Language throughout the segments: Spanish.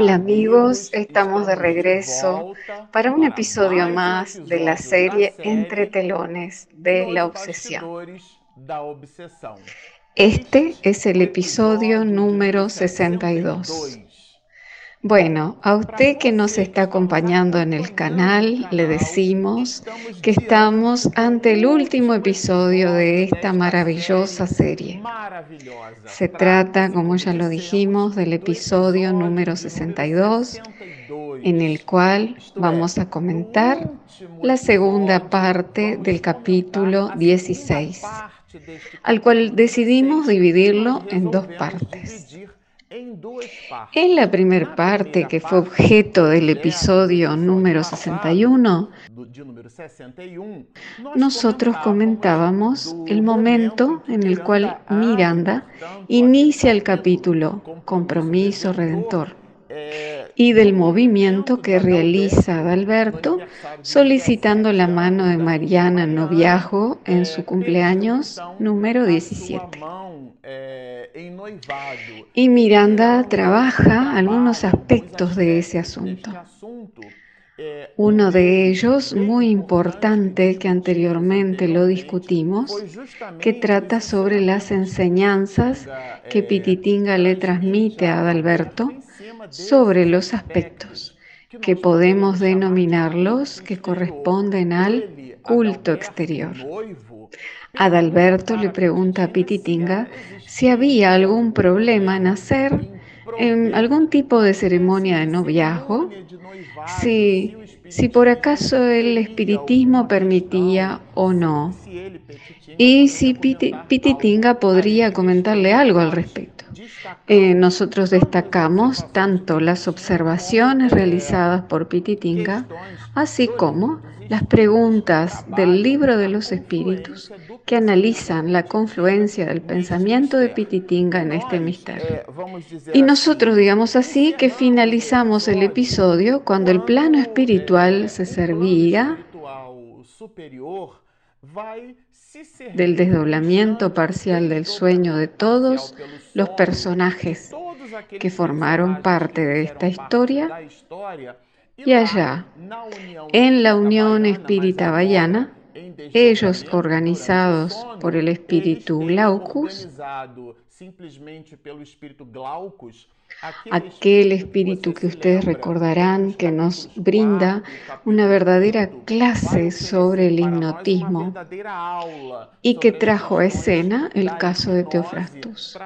Hola amigos, estamos de regreso para un episodio más de la serie Entre telones de la obsesión. Este es el episodio número 62. Bueno, a usted que nos está acompañando en el canal, le decimos que estamos ante el último episodio de esta maravillosa serie. Se trata, como ya lo dijimos, del episodio número 62, en el cual vamos a comentar la segunda parte del capítulo 16, al cual decidimos dividirlo en dos partes. En la primera parte, que fue objeto del episodio número 61, nosotros comentábamos el momento en el cual Miranda inicia el capítulo Compromiso Redentor. y del movimiento que realiza Adalberto solicitando la mano de Mariana Noviajo en su cumpleaños número 17. Y Miranda trabaja algunos aspectos de ese asunto. Uno de ellos, muy importante, que anteriormente lo discutimos, que trata sobre las enseñanzas que Pititinga le transmite a Adalberto sobre los aspectos que podemos denominarlos que corresponden al culto exterior. Adalberto le pregunta a Pititinga si había algún problema en hacer en algún tipo de ceremonia de noviazgo, si, si por acaso el espiritismo permitía o no, y si Pititinga podría comentarle algo al respecto. Eh, nosotros destacamos tanto las observaciones realizadas por Pititinga, así como las preguntas del libro de los espíritus que analizan la confluencia del pensamiento de Pititinga en este misterio. Y nosotros, digamos así, que finalizamos el episodio cuando el plano espiritual se servía del desdoblamiento parcial del sueño de todos los personajes que formaron parte de esta historia y allá, en la Unión Espírita Bayana, ellos organizados por el espíritu Glaucus, aquel espíritu que ustedes recordarán que nos brinda una verdadera clase sobre el hipnotismo y que trajo a escena el caso de Teofrastus.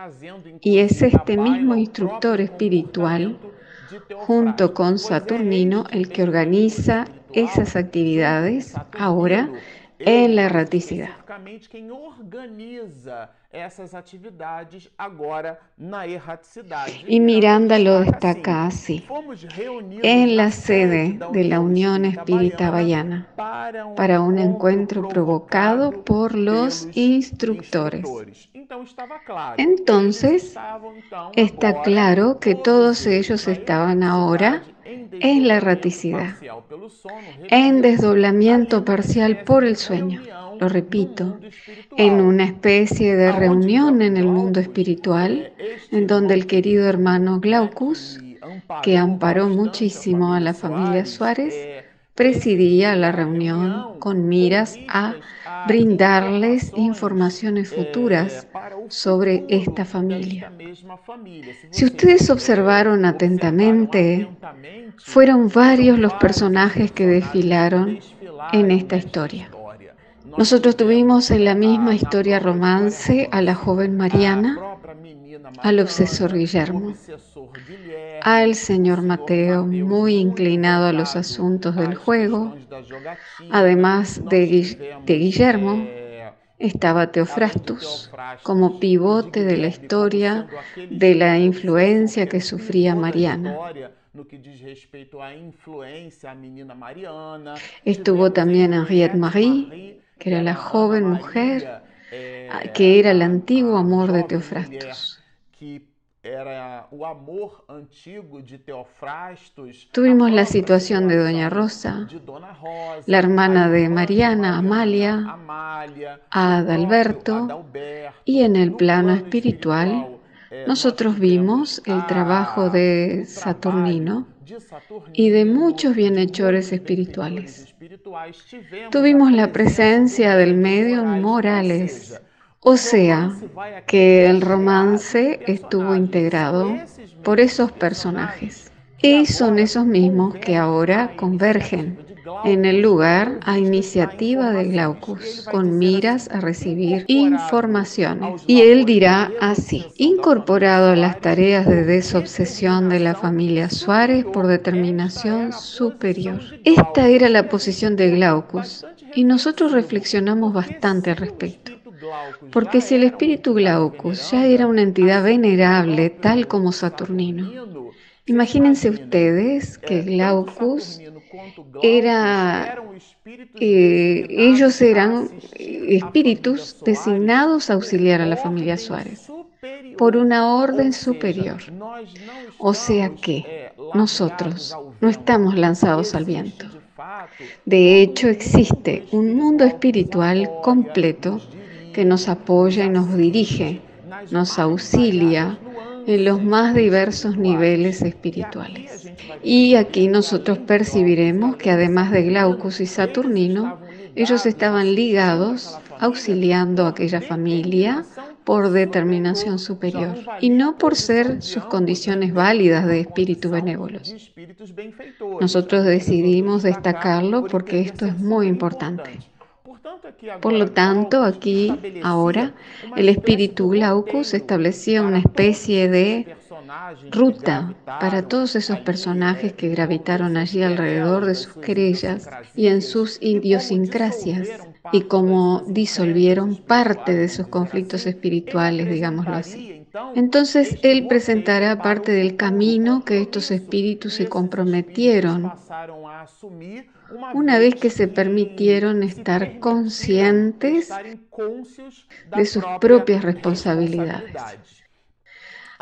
Y es este mismo instructor espiritual junto con Saturnino el que organiza esas actividades ahora en la erraticidad. Y Miranda lo destaca así, en la sede de la Unión Espírita Bayana, para un encuentro provocado por los instructores. Entonces, está claro que todos ellos estaban ahora en la erraticidad, en desdoblamiento parcial por el sueño. Lo repito, en una especie de reunión en el mundo espiritual, en donde el querido hermano Glaucus, que amparó muchísimo a la familia Suárez, presidía la reunión con miras a brindarles informaciones futuras sobre esta familia. Si ustedes observaron atentamente, fueron varios los personajes que desfilaron en esta historia. Nosotros tuvimos en la misma historia romance a la joven Mariana, al obsesor Guillermo, al señor Mateo, muy inclinado a los asuntos del juego. Además de, Guillermo, estaba Teofrastus como pivote de la historia de la influencia que sufría Mariana. Estuvo también Henriette Marie, que era la joven mujer que era el antiguo amor de Teofrastus. Tuvimos la situación de Doña Rosa, la hermana de Mariana, Amalia, Adalberto, y en el plano espiritual nosotros vimos el trabajo de Saturnino y de muchos bienhechores espirituales. Tuvimos la presencia del medio Morales, o sea, que el romance estuvo integrado por esos personajes. Y son esos mismos que ahora convergen en el lugar a iniciativa de Glaucus, con miras a recibir informaciones. Y él dirá así, incorporado a las tareas de desobsesión de la familia Suárez por determinación superior. Esta era la posición de Glaucus y nosotros reflexionamos bastante al respecto. Porque si el espíritu Glaucus ya era una entidad venerable tal como Saturnino, imagínense ustedes que Glaucus era, eh, ellos eran espíritus designados a auxiliar a la familia Suárez por una orden superior. O sea que nosotros no estamos lanzados al viento. De hecho, existe un mundo espiritual completo que nos apoya y nos dirige, nos auxilia en los más diversos niveles espirituales. Y aquí nosotros percibiremos que además de Glaucus y Saturnino, ellos estaban ligados, auxiliando a aquella familia por determinación superior y no por ser sus condiciones válidas de espíritu benévolos. Nosotros decidimos destacarlo porque esto es muy importante. Por lo tanto, aquí, ahora, el espíritu Glaucus establecía una especie de ruta para todos esos personajes que gravitaron allí alrededor de sus querellas y en sus idiosincrasias y como disolvieron parte de sus conflictos espirituales, digámoslo así. Entonces Él presentará parte del camino que estos espíritus se comprometieron una vez que se permitieron estar conscientes de sus propias responsabilidades.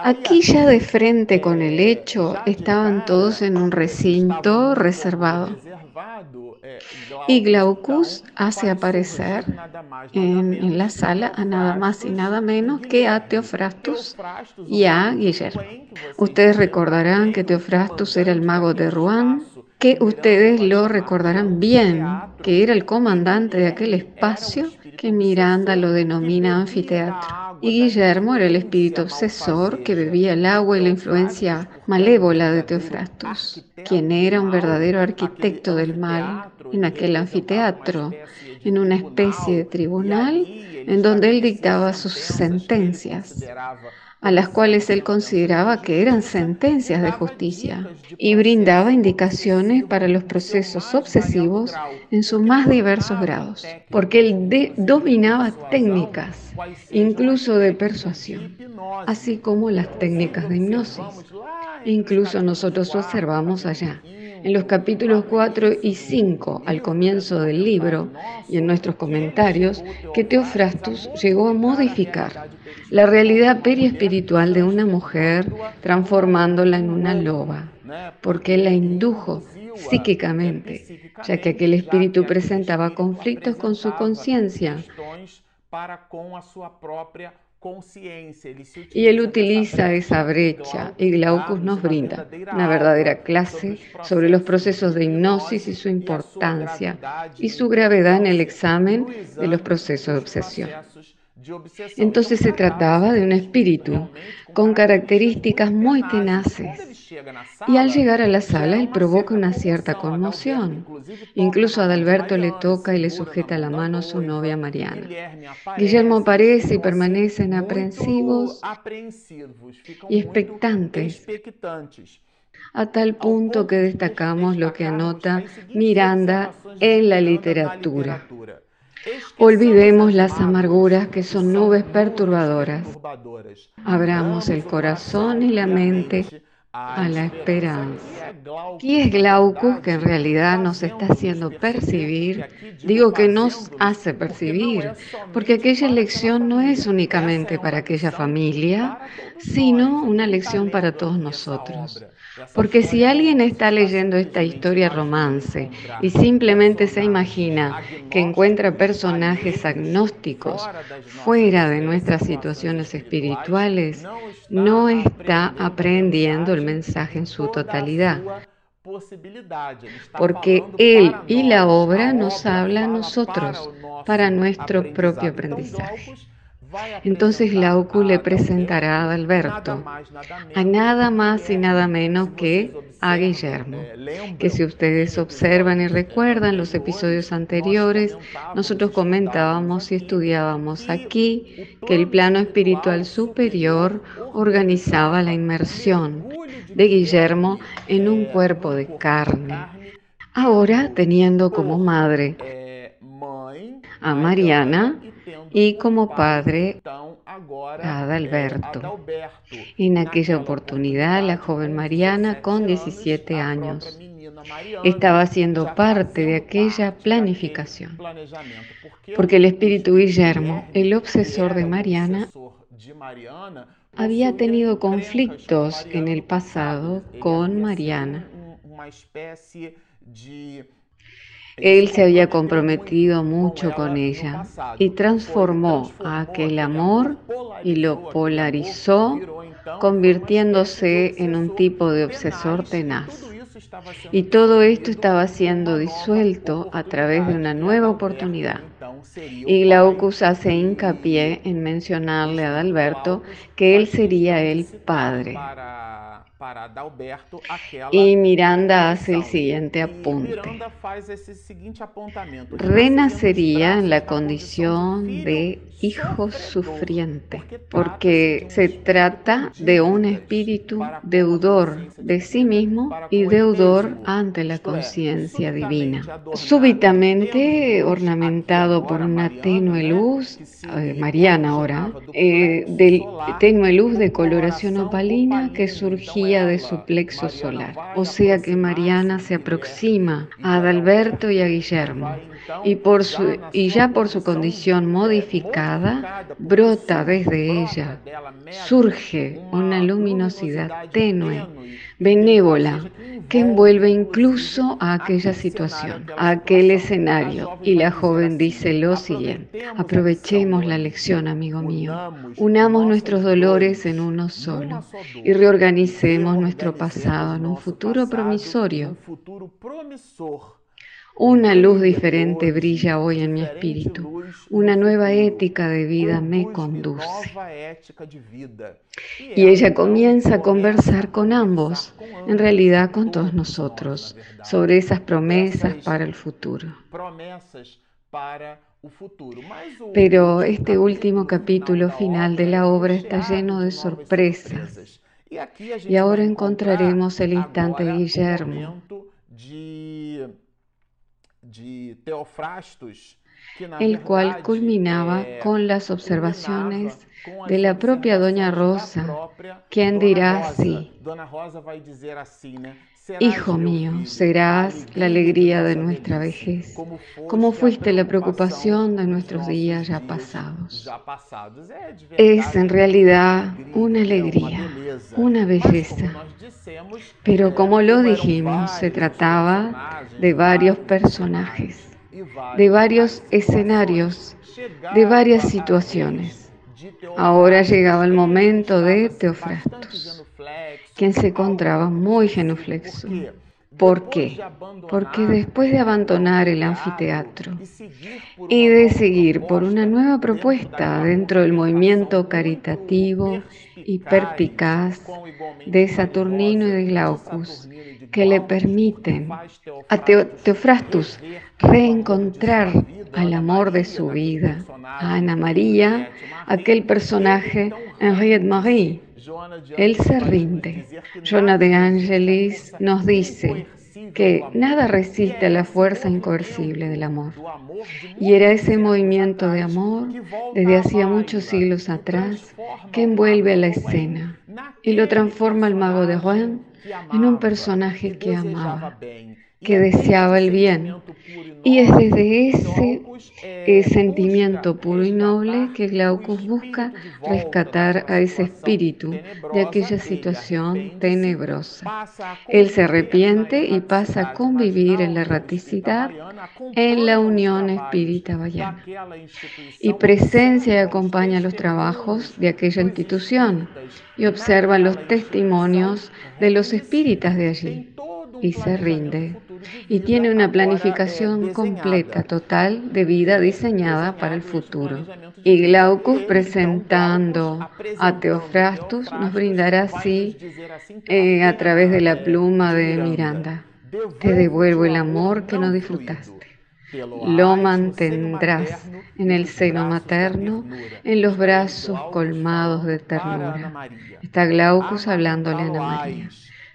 Aquí ya de frente con el hecho estaban todos en un recinto reservado. Y Glaucus hace aparecer en, la sala a nada más y nada menos que a Teofrastus y a Guillermo. Ustedes recordarán que Teofrastus era el mago de Rouen, que ustedes lo recordarán bien, que era el comandante de aquel espacio que Miranda lo denomina anfiteatro. Y Guillermo era el espíritu obsesor que bebía el agua y la influencia malévola de Teofrastus, quien era un verdadero arquitecto del mal en aquel anfiteatro, en una especie de tribunal en donde él dictaba sus sentencias a las cuales él consideraba que eran sentencias de justicia, y brindaba indicaciones para los procesos obsesivos en sus más diversos grados, porque él dominaba técnicas, incluso de persuasión, así como las técnicas de hipnosis. incluso nosotros observamos allá en los capítulos 4 y 5 al comienzo del libro y en nuestros comentarios que Teofrastus llegó a modificar la realidad periespiritual de una mujer transformándola en una loba, porque la indujo psíquicamente, ya que aquel espíritu presentaba conflictos con su conciencia y él utiliza esa brecha y Glaucus nos brinda una verdadera clase sobre los procesos de hipnosis y su importancia y su gravedad en el examen de los procesos de obsesión. Entonces se trataba de un espíritu con características muy tenaces. Y al llegar a la sala, él provoca una cierta conmoción. Incluso Adalberto le toca y le sujeta la mano a su novia Mariana. Guillermo aparece y permanecen aprensivos y expectantes a tal punto que destacamos lo que anota Miranda en la literatura. Olvidemos las amarguras que son nubes perturbadoras. Abramos el corazón y la mente a la esperanza. Y es Glaucus que en realidad nos está haciendo percibir, digo que nos hace percibir, porque aquella lección no es únicamente para aquella familia, sino una lección para todos nosotros. Porque si alguien está leyendo esta historia romance y simplemente se imagina que encuentra personajes agnósticos fuera de nuestras situaciones espirituales, no está aprendiendo el mensaje en su totalidad. Porque Él y la obra nos habla a nosotros para nuestro propio aprendizaje. Entonces Glaucu le presentará a Adalberto a nada más y nada menos que a Guillermo, que si ustedes observan y recuerdan los episodios anteriores, nosotros comentábamos y estudiábamos aquí que el plano espiritual superior organizaba la inmersión de Guillermo en un cuerpo de carne. Ahora, teniendo como madre a Mariana, y como padre Adalberto. En aquella oportunidad, la joven Mariana, con 17 años, estaba siendo parte de aquella planificación, porque el espíritu Guillermo, el obsesor de Mariana, había tenido conflictos en el pasado con Mariana. Él se había comprometido mucho con ella y transformó aquel amor y lo polarizó, convirtiéndose en un tipo de obsesor tenaz. Y todo esto estaba siendo disuelto a través de una nueva oportunidad. Y Glaucus hace hincapié en mencionarle a Adalberto que él sería el padre. Y Miranda hace el siguiente apunte. Renacería en la condición de hijo sufriente, porque se trata de un espíritu deudor de sí mismo y deudor ante la conciencia divina. Súbitamente ornamentado por una tenue luz, eh, Mariana ahora, eh, de tenue luz de coloración opalina que surgía de su plexo solar. O sea que Mariana se aproxima a Adalberto y a Guillermo y, ya por su condición modificada brota desde ella, surge una luminosidad tenue, benévola, que envuelve incluso a aquella situación, a aquel escenario. Y la joven dice lo siguiente, aprovechemos la lección, amigo mío, unamos nuestros dolores en uno solo y reorganicemos nuestro pasado en un futuro promisorio una luz diferente brilla hoy en mi espíritu. Una nueva ética de vida me conduce. Y ella comienza a conversar con ambos, en realidad con todos nosotros, sobre esas promesas para el futuro. Pero este último capítulo final de la obra está lleno de sorpresas. Y ahora encontraremos el instante de Guillermo el cual culminaba con las observaciones de la propia Doña Rosa, quien dirá así, Hijo mío, serás la alegría de nuestra vejez, como fuiste la preocupación de nuestros días ya pasados. Es en realidad una alegría, una belleza. Pero como lo dijimos, se trataba de varios personajes, de varios escenarios, de varias situaciones. Ahora llegaba el momento de Teofrastus quien se encontraba muy genuflexo. ¿Por qué? Porque después de abandonar el anfiteatro y de seguir por una nueva propuesta dentro del movimiento caritativo y perpicaz de Saturnino y de Glaucus, que le permiten a Teofrastus reencontrar al amor de su vida, a Ana María, aquel personaje Henriette Marie, él se rinde. Jonah de Angelis nos dice que nada resiste a la fuerza incoercible del amor. Y era ese movimiento de amor desde hacía muchos siglos atrás que envuelve a la escena y lo transforma el mago de Rouen en un personaje que amaba, que deseaba el bien. Y es desde ese sentimiento puro y noble que Glaucus busca rescatar a ese espíritu de aquella situación tenebrosa. Él se arrepiente y pasa a convivir en la erraticidad en la unión espírita bayana y presencia y acompaña los trabajos de aquella institución y observa los testimonios de los espíritas de allí y se rinde y tiene una planificación completa, total, de vida diseñada para el futuro. Y Glaucus, presentando a Teofrastus, nos brindará así, eh, a través de la pluma de Miranda, te devuelvo el amor que no disfrutaste. Lo mantendrás en el seno materno, en los brazos colmados de ternura. Está Glaucus hablándole a Ana María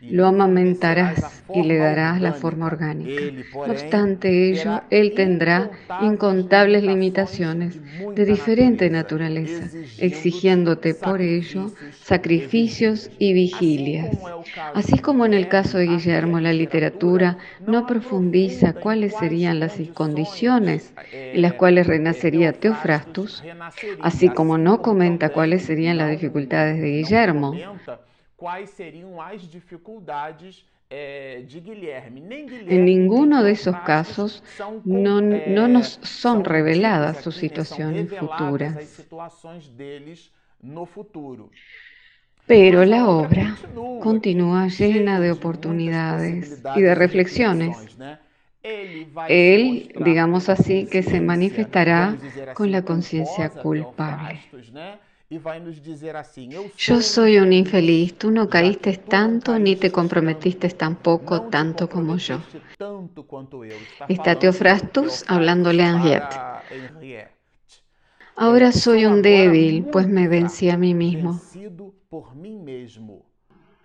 lo amamentarás y le darás la forma orgánica. No obstante ello, él tendrá incontables limitaciones de diferente naturaleza, exigiéndote por ello sacrificios y vigilias. Así como en el caso de Guillermo, la literatura no profundiza cuáles serían las condiciones en las cuales renacería Teofrastus, así como no comenta cuáles serían las dificultades de Guillermo, cuáles serían las dificultades eh, de Guilherme. en ninguno de esos casos no, no nos son reveladas sus situaciones futuras. Pero la obra continúa llena de oportunidades y de reflexiones. Él, digamos así, que se manifestará con la conciencia culpable. Yo soy un infeliz, tú no caíste tanto ni te comprometiste tampoco tanto como yo. Está Teofrastus hablándole a Henriette. Ahora soy un débil, pues me vencí a mí mismo.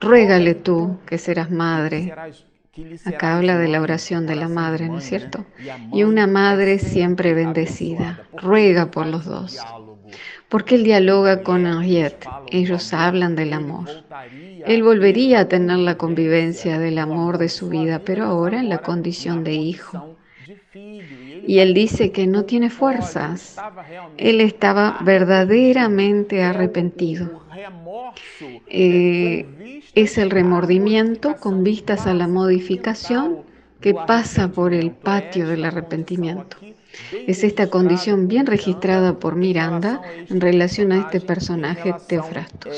Ruégale tú que serás madre. Acá habla de la oración de la madre, ¿no es cierto? Y una madre siempre bendecida. Ruega por los dos porque él dialoga con Henriette. Ellos hablan del amor. Él volvería a tener la convivencia del amor de su vida, pero ahora en la condición de hijo. Y él dice que no tiene fuerzas. Él estaba verdaderamente arrepentido. Eh, es el remordimiento con vistas a la modificación que pasa por el patio del arrepentimiento. Es esta condición bien registrada por Miranda en relación a este personaje Teofrastos.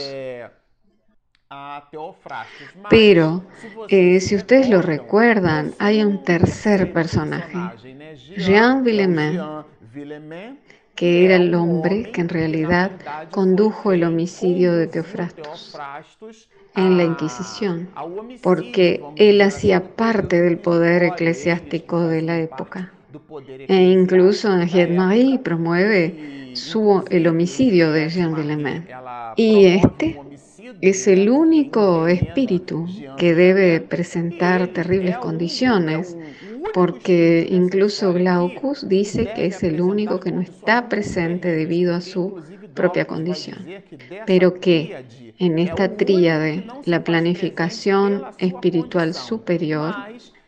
Pero, eh, si ustedes lo recuerdan, hay un tercer personaje, Jean Villemain, que era el hombre que en realidad condujo el homicidio de Teofrastos en la Inquisición, porque él hacía parte del poder eclesiástico de la época. E incluso Marie promueve su, el homicidio de Jean Villemain. Y este es el único espíritu que debe presentar terribles condiciones, porque incluso Glaucus dice que es el único que no está presente debido a su propia condición, pero que en esta tríade, la planificación espiritual superior,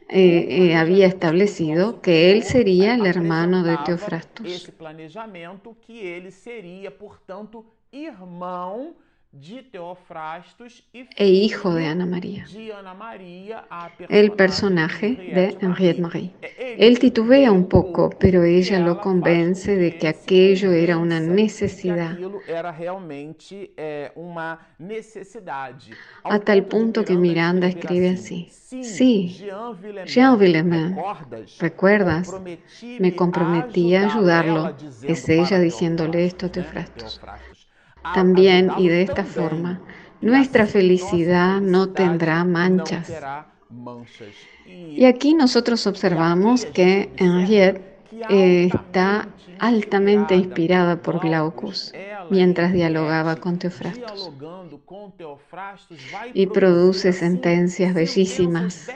eh, eh, había establecido que él sería el hermano de Teofrastus. E hijo de Ana María, el personaje de Henriette Marie. Él titubea un poco, pero ella lo convence de que aquello era una necesidad, a tal punto que Miranda escribe así. Sí, Jean Villemain, ¿recuerdas? Me comprometí a ayudarlo. Es ella diciéndole esto a Teofrastus. También y de esta forma, nuestra felicidad no tendrá manchas. Y aquí nosotros observamos que Henriette eh, está altamente inspirada por Glaucus mientras dialogaba con Teofrastos y produce sentencias bellísimas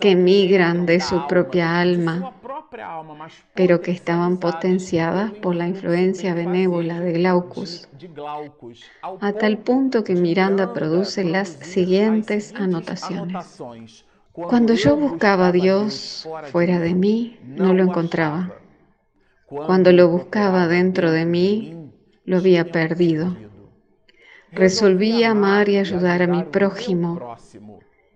que migran de su propia alma pero que estaban potenciadas por la influencia benévola de Glaucus, a tal punto que Miranda produce las siguientes anotaciones. Cuando yo buscaba a Dios fuera de mí, no lo encontraba. Cuando lo buscaba dentro de mí, lo había perdido. Resolví amar y ayudar a mi prójimo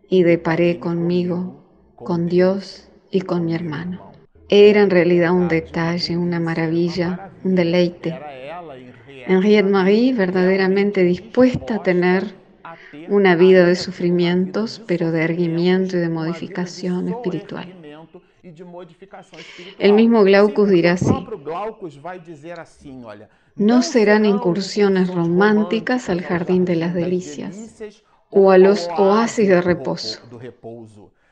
y deparé conmigo, con Dios y con mi hermano. Era en realidad un detalle, una maravilla, un deleite. Henriette Marie verdaderamente dispuesta a tener una vida de sufrimientos, pero de erguimiento y de modificación espiritual. El mismo Glaucus dirá así, no serán incursiones románticas al jardín de las delicias o a los oasis de reposo.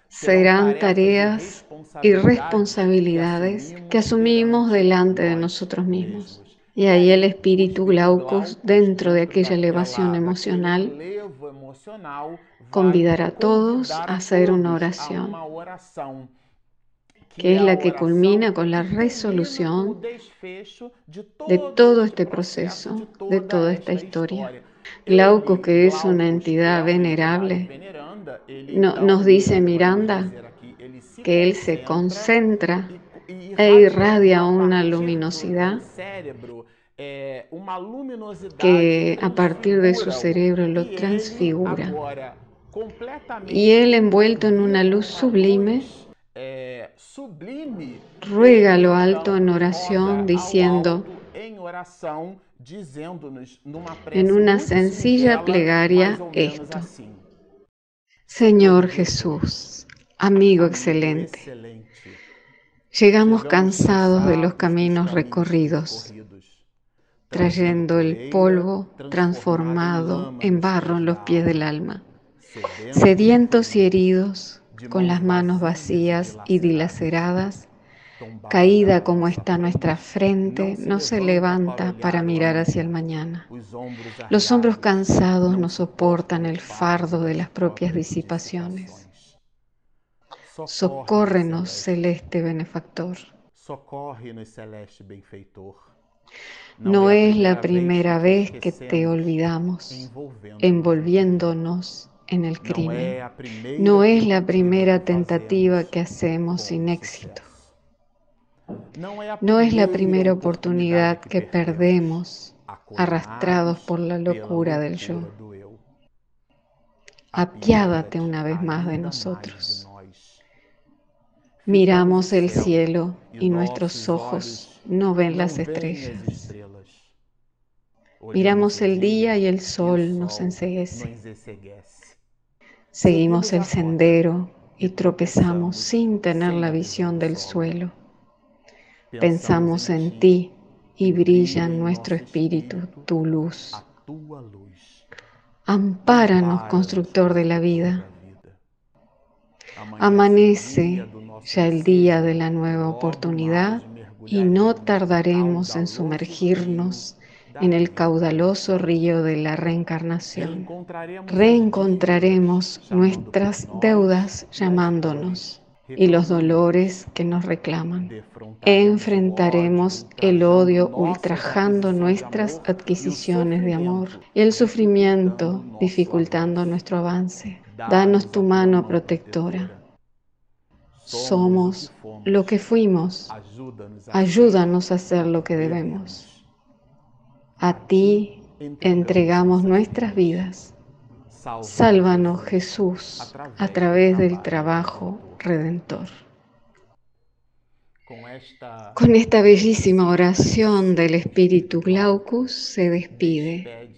Serán tareas y responsabilidades que asumimos delante de nosotros mismos. Y ahí el espíritu Glaucus, dentro de aquella elevación emocional, convidará a todos a hacer una oración que es la que culmina con la resolución de todo este proceso, de toda esta historia. Glauco, que es una entidad venerable, nos dice Miranda que él se concentra e irradia una luminosidad que a partir de su cerebro lo transfigura. Y él envuelto en una luz sublime, ruega lo alto en oración diciendo, en una sencilla plegaria esto. Señor Jesús, amigo excelente, llegamos cansados de los caminos recorridos, trayendo el polvo transformado en barro en los pies del alma, sedientos y heridos, con las manos vacías y dilaceradas, caída como está nuestra frente, no se levanta para mirar hacia el mañana. Los hombros cansados no soportan el fardo de las propias disipaciones. Socórrenos, celeste benefactor. No es la primera vez que te olvidamos, envolviéndonos en el crimen. No es la primera tentativa que hacemos sin éxito. No es la primera oportunidad que perdemos arrastrados por la locura del yo. Apiádate una vez más de nosotros. Miramos el cielo y nuestros ojos no ven las estrellas. Miramos el día y el sol nos enseguece. Seguimos el sendero y tropezamos sin tener la visión del suelo. Pensamos en ti y brilla en nuestro espíritu tu luz. Ampáranos, constructor de la vida. Amanece ya el día de la nueva oportunidad y no tardaremos en sumergirnos en el caudaloso río de la reencarnación. Reencontraremos nuestras deudas llamándonos y los dolores que nos reclaman. Enfrentaremos el odio ultrajando nuestras adquisiciones de amor y el sufrimiento dificultando nuestro avance. Danos tu mano protectora. Somos lo que fuimos. Ayúdanos a hacer lo que debemos. A ti entregamos nuestras vidas. Sálvanos, Jesús, a través del trabajo redentor. Con esta bellísima oración del Espíritu Glaucus se despide.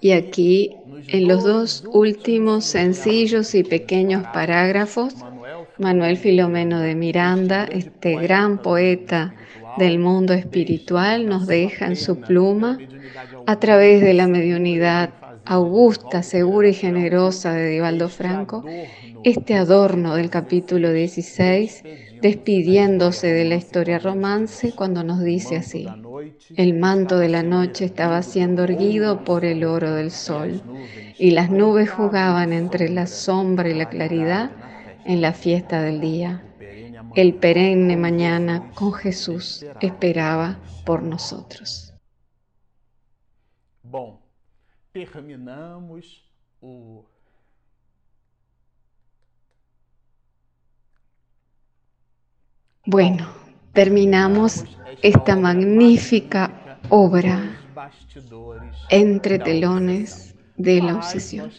Y aquí, en los dos últimos sencillos y pequeños parágrafos, Manuel Filomeno de Miranda, este gran poeta del mundo espiritual nos deja en su pluma a través de la mediunidad augusta, segura y generosa de Divaldo Franco, este adorno del capítulo 16, despidiéndose de la historia romance cuando nos dice así, el manto de la noche estaba siendo erguido por el oro del sol y las nubes jugaban entre la sombra y la claridad en la fiesta del día. el perenne mañana con Jesús esperaba por nosotros. Bueno, terminamos esta magnífica obra entre telones de la obsesión.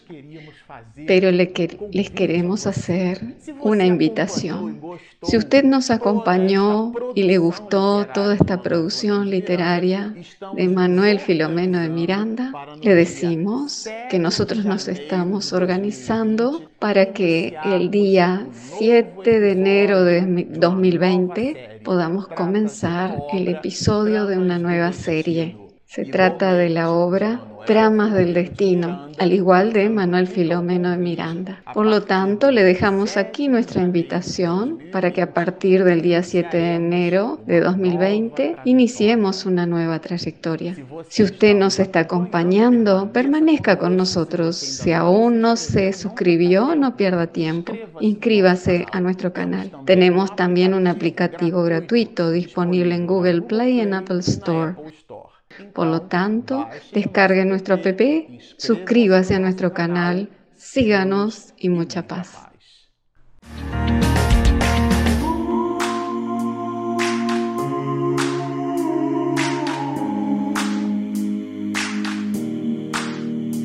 Pero les queremos hacer una invitación. Si usted nos acompañó y le gustó toda esta producción literaria de Manuel Filomeno de Miranda, le decimos que nosotros nos estamos organizando para que el día 7 de enero de 2020 podamos comenzar el episodio de una nueva serie. Se trata de la obra Tramas del Destino, al igual de Manuel Filomeno de Miranda. Por lo tanto, le dejamos aquí nuestra invitación para que a partir del día 7 de enero de 2020 iniciemos una nueva trayectoria. Si usted nos está acompañando, permanezca con nosotros. Si aún no se suscribió, no pierda tiempo. Inscríbase a nuestro canal. Tenemos también un aplicativo gratuito disponible en Google Play y en Apple Store. Por lo tanto, descarguen nuestro app, suscríbase a nuestro canal, síganos y mucha paz.